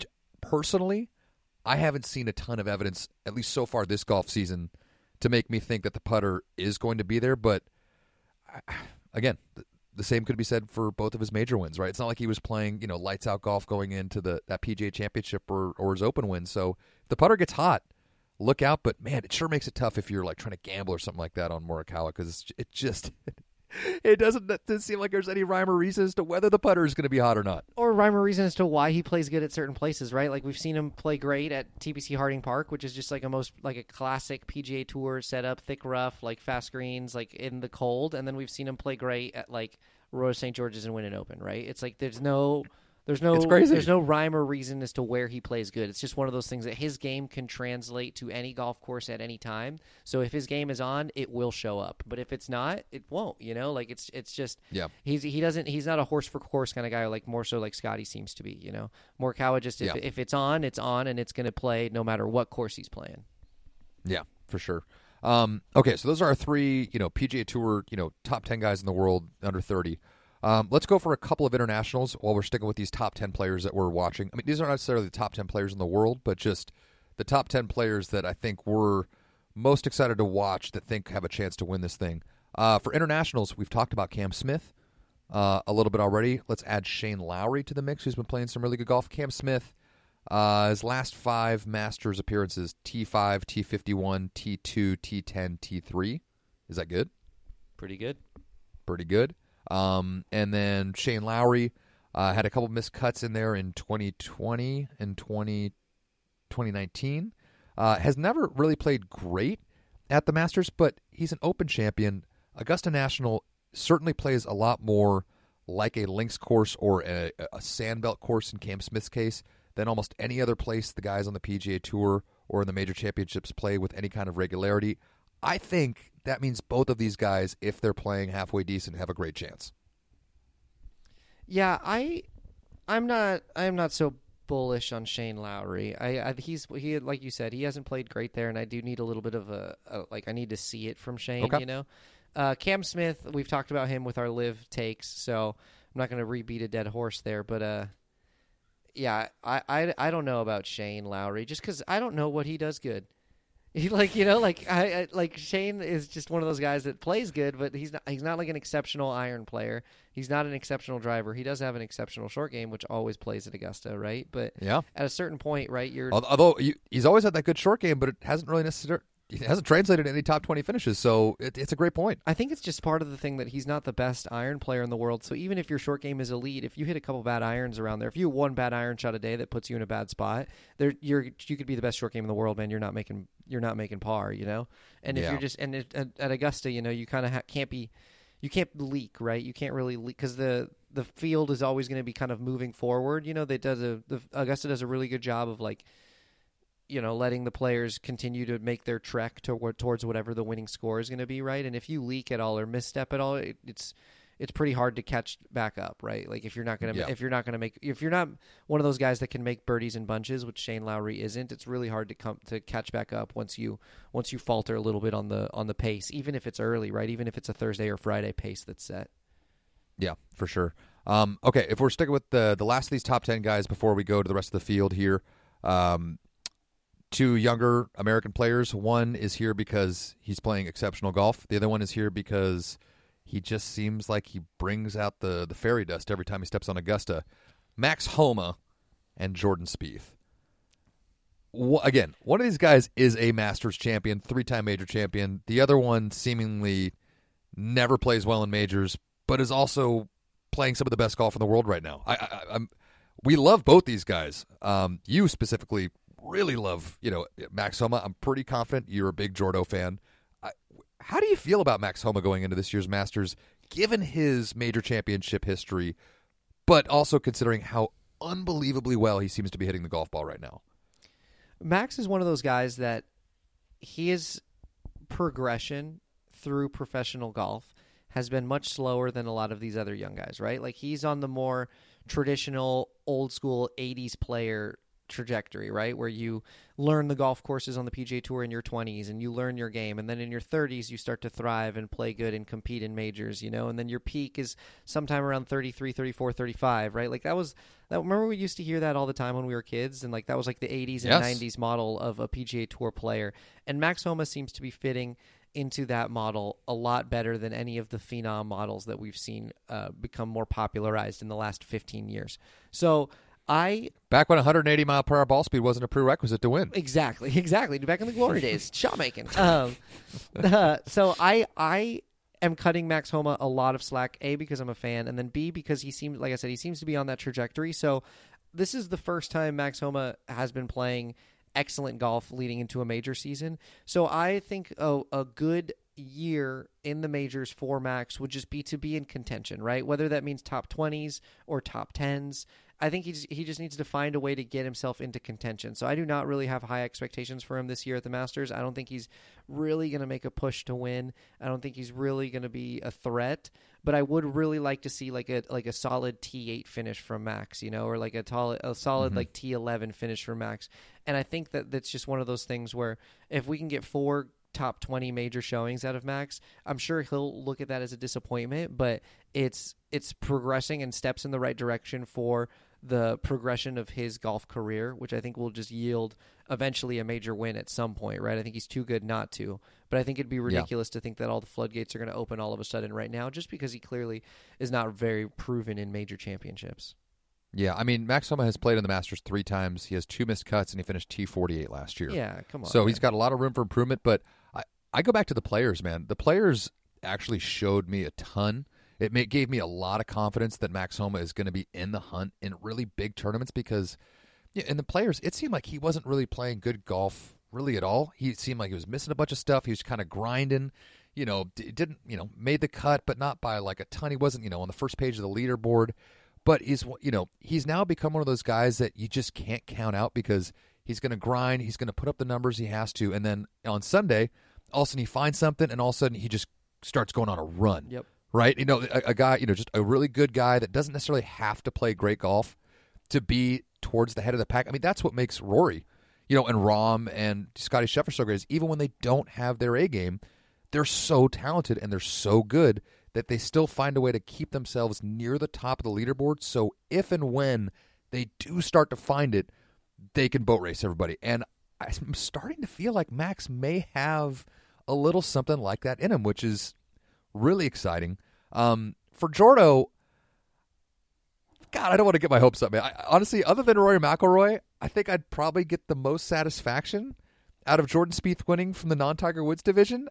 personally, I haven't seen a ton of evidence, at least so far this golf season, to make me think that the putter is going to be there. But <sighs> again, the, same could be said for both of his major wins, right? It's not like he was playing, you know, lights out golf going into the that PGA Championship or or his Open win. So if the putter gets hot, look out. But man, it sure makes it tough if you're like trying to gamble or something like that on Morikawa because it just. <laughs> <laughs> It doesn't, doesn't seem like there's any rhyme or reason as to whether the putter is going to be hot or not. or rhyme or reason as to why he plays good at certain places, right? Like we've seen him play great at TPC Harding Park, which is just like a most like a classic PGA Tour setup, thick rough, like fast greens, like in the cold, and then we've seen him play great at like Royal St George's and win an Open, right? It's like there's no. There's no It's crazy. there's no rhyme or reason as to where he plays good. It's just one of those things that his game can translate to any golf course at any time. So if his game is on, it will show up. But if it's not, it won't. You know, like it's it's just Yeah. he's he doesn't he's not a horse for course kind of guy like more so like Scottie seems to be you know Morikawa just if, Yeah. if it's on it's on and it's going to play no matter what course he's playing Yeah, for sure. Um, okay, so those are our three, you know, PGA Tour, you know, top ten guys in the world under thirty. Um, let's go for a couple of internationals while we're sticking with these top ten players that we're watching. I mean, these aren't necessarily the top ten players in the world, but just the top ten players that I think we're most excited to watch that think have a chance to win this thing. Uh, for internationals, we've talked about Cam Smith uh, a little bit already. Let's add Shane Lowry to the mix, who's been playing some really good golf. Cam Smith, uh, his last five Masters appearances T5, T51, T2, T10, T3. Is that good? pretty good Pretty good. Um, and then Shane Lowry uh, had a couple missed cuts in there in 2020 and 20, 2019. Uh, has never really played great at the Masters, but he's an Open champion. Augusta National certainly plays a lot more like a links course or a, a sandbelt course in Cam Smith's case than almost any other place the guys on the PGA Tour or in the major championships play with any kind of regularity. I think that means both of these guys, if they're playing halfway decent, have a great chance. yeah I I'm not I'm not so bullish on Shane Lowry I, I he's he like you said he hasn't played great there and I do need a little bit of a, a like I need to see it from Shane Okay. you know uh, Cam Smith we've talked about him with our live takes so I'm not going to rebeat a dead horse there but uh yeah, I, I, I don't know about Shane Lowry just because I don't know what he does good. <laughs> He like you know like I, I like Shane is just one of those guys that plays good, but he's not he's not like an exceptional iron player. He's not an exceptional driver. He does have an exceptional short game, which always plays at Augusta, right? But Yeah. at a certain point, right, you're Although you- he's always had that good short game, but it hasn't really necessar- it hasn't translated any top 20 finishes. So it, it's a great point. I think it's just part of the thing that he's not the best iron player in the world. So even if your short game is elite, if you hit a couple bad irons around there, if you have one bad iron shot a day that puts you in a bad spot, there you're you could be the best short game in the world, man. You're not making you're not making par, you know. And if Yeah. you're just and it, at, at Augusta, you know, you kind of ha- can't be you can't leak, right? You can't really leak because the the field is always going to be kind of moving forward. You know, they does a the Augusta does a really good job of like you know, letting the players continue to make their trek toward, towards whatever the winning score is going to be, right? And if you leak at all or misstep at all, it, it's it's pretty hard to catch back up, right? Like if you're not going to Yeah. if you're not going to make if you're not one of those guys that can make birdies in bunches, which Shane Lowry isn't, it's really hard to come to catch back up once you once you falter a little bit on the on the pace, even if it's early, right? Even if it's a Thursday or Friday pace that's set. Yeah, for sure. Um, okay, if we're sticking with the the last of these top ten guys before we go to the rest of the field here, um, two younger American players. One is here because he's playing exceptional golf. The other one is here because he just seems like he brings out the the fairy dust every time he steps on Augusta. Max Homa and Jordan Spieth. Again, one of these guys is a Masters champion, three time major champion. The other one seemingly never plays well in majors, but is also playing some of the best golf in the world right now. I, I, I'm, we love both these guys. Um, you specifically really love, you know, Max Homa. I'm pretty confident you're a big Jordo fan. I, how do you feel about Max Homa going into this year's Masters, given his major championship history, but also considering how unbelievably well he seems to be hitting the golf ball right now? Max is one of those guys that his progression through professional golf has been much slower than a lot of these other young guys, right? Like he's on the more traditional, old school 80s player trajectory, right? Where you learn the golf courses on the PGA Tour in your 20s and you learn your game. And then in your 30s, you start to thrive and play good and compete in majors, you know? And then your peak is sometime around 33, 34, 35, right? Like that was, that, remember we used to hear that all the time when we were kids? And like that was like the 80s and Yes. 90s model of a PGA Tour player. And Max Homa seems to be fitting into that model a lot better than any of the phenom models that we've seen uh, become more popularized in the last 15 years. So I Back when 180 mile per hour ball speed wasn't a prerequisite to win. exactly <laughs> exactly back in the glory days <laughs> shot making. Um, uh, so I I am cutting Max Homa a lot of slack. A because I'm a fan, and then B because he seems like I said he seems to be on that trajectory. So this is the first time Max Homa has been playing excellent golf leading into a major season. So I think a, a good year in the majors for Max would just be to be in contention, right? Whether that means top 20s or top 10s. I think he just, he just needs to find a way to get himself into contention. So I do not really have high expectations for him this year at the Masters. I don't think he's really going to make a push to win. I don't think he's really going to be a threat. But I would really like to see like a like a solid T8 finish from Max, you know, or like a tall, a solid mm-hmm. like T11 finish from Max. And I think that that's just one of those things where if we can get four top 20 major showings out of Max, I'm sure he'll look at that as a disappointment, but it's it's progressing and steps in the right direction for the progression of his golf career, which I think will just yield eventually a major win at some point, right? I think he's too good not to. But I think it'd be ridiculous to think that all the floodgates are going to open all of a sudden right now just because he clearly is not very proven in major championships. Yeah, I mean, Max Homa has played in the Masters three times. He has two missed cuts, and he finished T48 last year. Yeah, come on. So he's got a lot of room for improvement. But I, I go back to the players, man. The players actually showed me a ton. It may, gave me a lot of confidence that Max Homa is going to be in the hunt in really big tournaments because, yeah, and the players, it seemed like he wasn't really playing good golf really at all. He seemed like he was missing a bunch of stuff. He was kind of grinding. You know, d- didn't you know made the cut, but not by like a ton. He wasn't you know on the first page of the leaderboard. But he's you know he's now become one of those guys that you just can't count out because he's going to grind. He's going to put up the numbers he has to, and then on Sunday, all of a sudden he finds something, and all of a sudden he just starts going on a run. Yep. Right. You know, a, a guy, you know, just a really good guy that doesn't necessarily have to play great golf to be towards the head of the pack. I mean, that's what makes Rory, you know, and Rahm and Scottie Scheffler so great. Is even when they don't have their A game, they're so talented and they're so good that they still find a way to keep themselves near the top of the leaderboard. So if and when they do start to find it, they can boat race everybody. And I'm starting to feel like Max may have a little something like that in him, which is really exciting. Um, for Jordo, God, I don't want to get my hopes up, man. I, honestly, other than Rory McIlroy, I think I'd probably get the most satisfaction out of Jordan Spieth winning from the non-Tiger Woods division,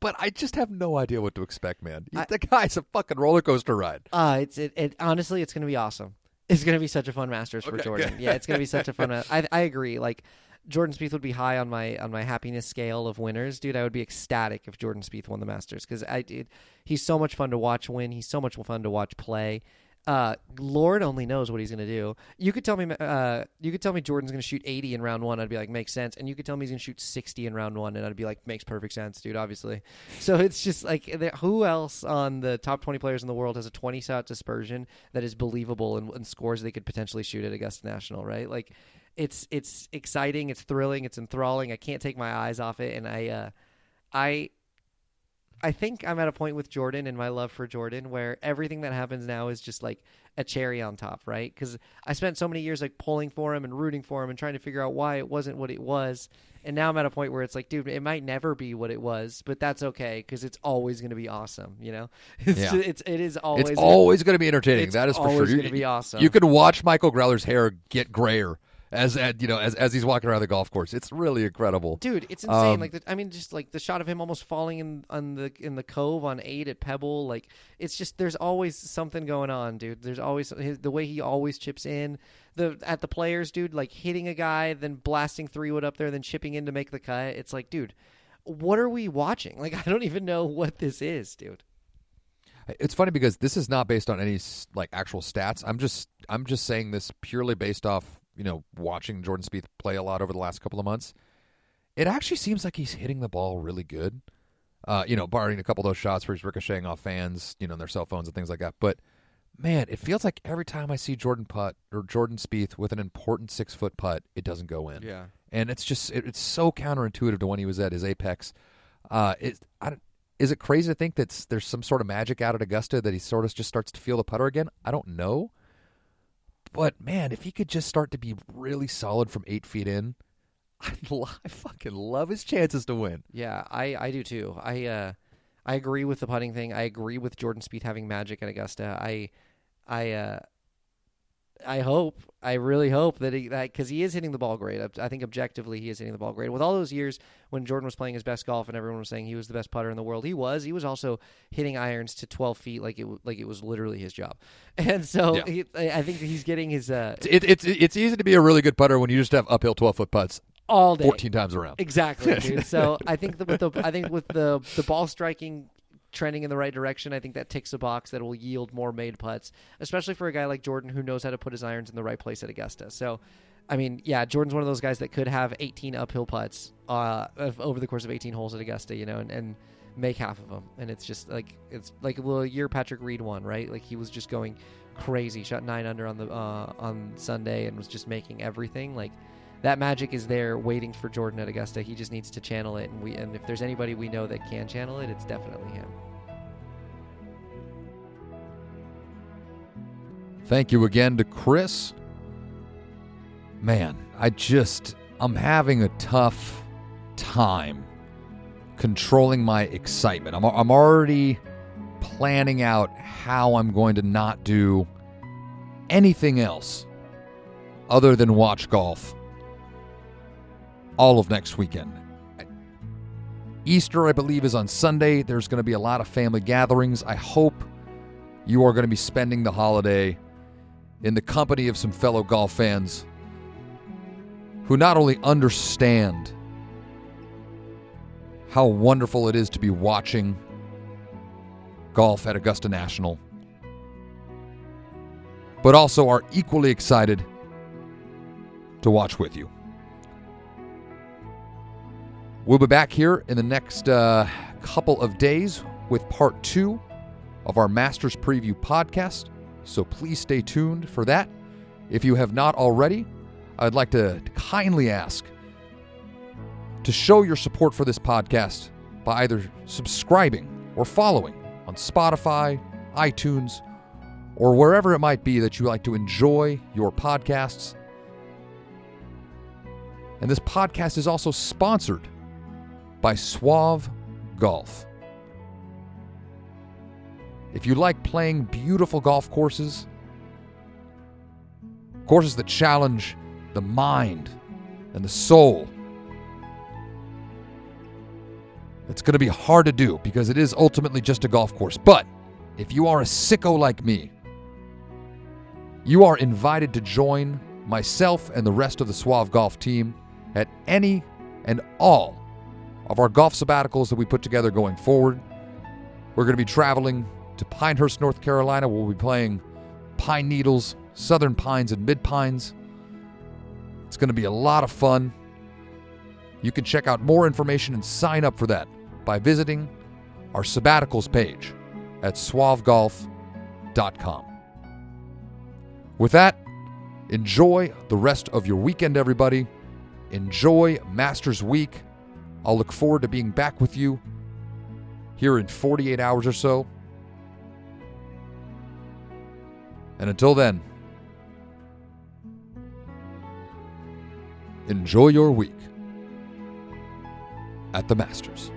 but I just have no idea what to expect, man. I- the guy's a fucking roller coaster ride. Uh, it's it, it honestly, it's gonna be awesome. It's gonna be such a fun Masters for Okay, Jordan. good. Yeah, it's gonna be such a fun. <laughs> I I agree. Like Jordan Spieth would be high on my on my happiness scale of winners, dude. I would be ecstatic if Jordan Spieth won the Masters because I did. He's so much fun to watch win. He's so much fun to watch play. Uh, Lord only knows what he's gonna do. You could tell me, uh, you could tell me Jordan's gonna shoot 80 in round one. I'd be like, makes sense. And you could tell me he's gonna shoot 60 in round one, and I'd be like, makes perfect sense, dude. Obviously. <laughs> So it's just like who else on the top 20 players in the world has a 20 shot dispersion that is believable and, and scores they could potentially shoot at Augusta National, right? Like it's it's exciting, it's thrilling, it's enthralling. I can't take my eyes off it and I uh I I think I'm at a point with Jordan and my love for Jordan where everything that happens now is just like a cherry on top, right? Cuz I spent so many years like pulling for him and rooting for him and trying to figure out why it wasn't what it was. And now I'm at a point where it's like, dude, it might never be what it was, but that's okay because it's always going to be awesome. You know, <laughs> it's Yeah. it's it is always it's always going to be entertaining. that is for sure. always You- gonna be awesome. You can watch Michael Greller's hair get grayer as you know as as he's walking around the golf course. It's really incredible. dude it's insane Um, like the, i mean just like the shot of him almost falling in on the in the cove on eight at pebble like it's just there's always something going on dude there's always his, the way he always chips in the at the players dude like hitting a guy then blasting three wood up there then chipping in to make the cut it's like dude what are we watching <laughs> like i don't even know what this is dude It's funny because this is not based on any like actual stats. I'm just I'm just saying this purely based off you know watching Jordan Spieth play a lot over the last couple of months. It actually seems like he's hitting the ball really good. Uh, you know, barring a couple of those shots where he's ricocheting off fans, you know, and their cell phones and things like that. But man, it feels like every time I see Jordan putt or Jordan Spieth with an important six foot putt, it doesn't go in yeah and it's just it, it's so counterintuitive to when he was at his apex. Uh, it, I is it crazy to think that there's some sort of magic out at Augusta that he sort of just starts to feel the putter again? I don't know, but man, if he could just start to be really solid from eight feet in, <laughs> I, I fucking love his chances to win. Yeah, I, I do too. I uh, I agree with the putting thing. I agree with Jordan Spieth having magic at Augusta. I I uh, I hope, I really hope that he that because he is hitting the ball great. Ob- I think objectively he is hitting the ball great. With all those years when Jordan was playing his best golf and everyone was saying he was the best putter in the world, he was. He was also hitting irons to twelve feet like it like it was literally his job. <laughs> And so Yeah. he, I I think he's getting his uh, It, it's it's easy to be a really good putter when you just have uphill twelve foot putts all day. fourteen times around. Exactly, dude. <laughs> So I think that with the I think with the the ball striking trending in the right direction, I think that ticks a box that will yield more made putts, especially for a guy like Jordan who knows how to put his irons in the right place at Augusta. So. I mean, yeah, Jordan's one of those guys that could have 18 uphill putts uh, over the course of 18 holes at Augusta, you know, and, and make half of them. And it's just like it's like a little year Patrick Reed won, right? Like he was just going crazy, shot nine under on the uh, on Sunday, and was just making everything. Like that magic is there waiting for Jordan at Augusta. He just needs to channel it, and we and if there's anybody we know that can channel it, it's definitely him. Thank you again to Chris. Man, I just, I'm having a tough time controlling my excitement. I'm, I'm already planning out how I'm going to not do anything else other than watch golf all of next weekend. Easter, I believe, is on Sunday. There's going to be a lot of family gatherings. I hope you are going to be spending the holiday in the company of some fellow golf fans who not only understand how wonderful it is to be watching golf at Augusta National, but also are equally excited to watch with you. We'll be back here in the next uh, couple of days with part two of our Masters Preview podcast. So please stay tuned for that. If you have not already, I'd like to kindly ask to show your support for this podcast by either subscribing or following on Spotify, iTunes, or wherever it might be that you like to enjoy your podcasts. And this podcast is also sponsored by Suave Golf. If you like playing beautiful golf courses, courses that challenge the mind and the soul, It's going to be hard to do because it is ultimately just a golf course. But if you are a sicko like me, you are invited to join myself and the rest of the Suave Golf team at any and all of our golf sabbaticals that we put together going forward. We're going to be traveling to Pinehurst, North Carolina. We'll be playing Pine Needles, Southern Pines, and Mid Pines. It's going to be a lot of fun. You can check out more information and sign up for that by visiting our sabbaticals page at suavegolf.com. With that, enjoy the rest of your weekend, everybody. Enjoy Masters Week. I'll look forward to being back with you here in 48 hours or so. And until then, enjoy your week at the Masters.